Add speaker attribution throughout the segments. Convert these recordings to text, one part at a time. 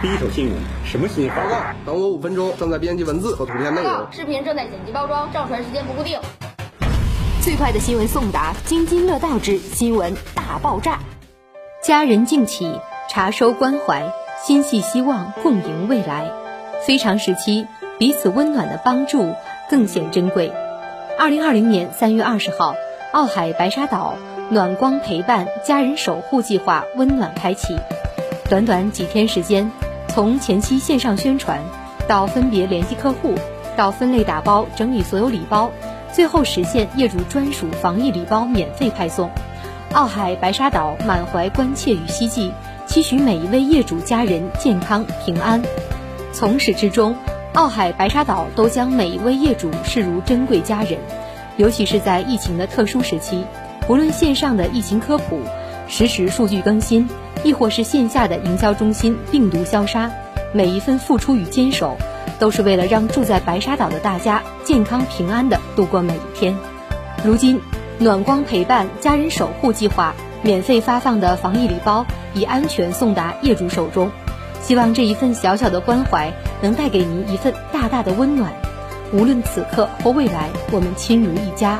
Speaker 1: 第一手新闻，什么新闻？
Speaker 2: 报告，等我五分钟，正在编辑文字和图片内容。
Speaker 3: 视频正在剪辑包装，上传时间不固定。
Speaker 4: 最快的新闻送达，津津乐道之新闻大爆炸。家人敬起，查收关怀，心系希望，共赢未来。非常时期，彼此温暖的帮助更显珍贵。二零二零年三月二十号，奥海白沙岛暖光陪伴家人守护计划温暖开启。短短几天时间，从前期线上宣传，到分别联系客户，到分类打包整理所有礼包，最后实现业主专属防疫礼包免费派送。奥海白沙岛满怀关切与希冀，期许每一位业主家人健康平安。从始至终，奥海白沙岛都将每一位业主视如珍贵家人。尤其是在疫情的特殊时期，不论线上的疫情科普、实时数据更新，亦或是线下的营销中心病毒消杀，每一份付出与坚守，都是为了让住在白沙岛的大家健康平安的度过每一天。如今，暖光陪伴家人守护计划免费发放的防疫礼包已安全送达业主手中。希望这一份小小的关怀能带给您一份大大的温暖。无论此刻或未来，我们亲如一家。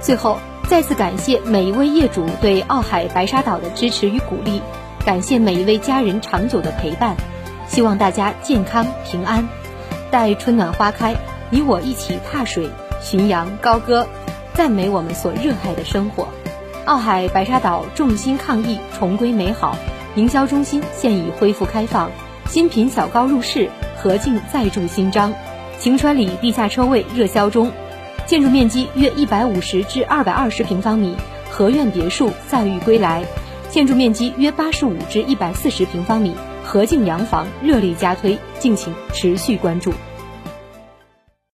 Speaker 4: 最后，再次感谢每一位业主对奥海白沙岛的支持与鼓励，感谢每一位家人长久的陪伴。希望大家健康平安。待春暖花开，你我一起踏水、巡洋、高歌，赞美我们所热爱的生活。奥海白沙岛众星抗疫，重归美好。营销中心现已恢复开放，新品小高入市，合境再铸新章。晴川里地下车位热销中，建筑面积约一百五十至二百二十平方米，合院别墅载誉归来；建筑面积约八十五至一百四十平方米，合境洋房热力加推，敬请持续关注。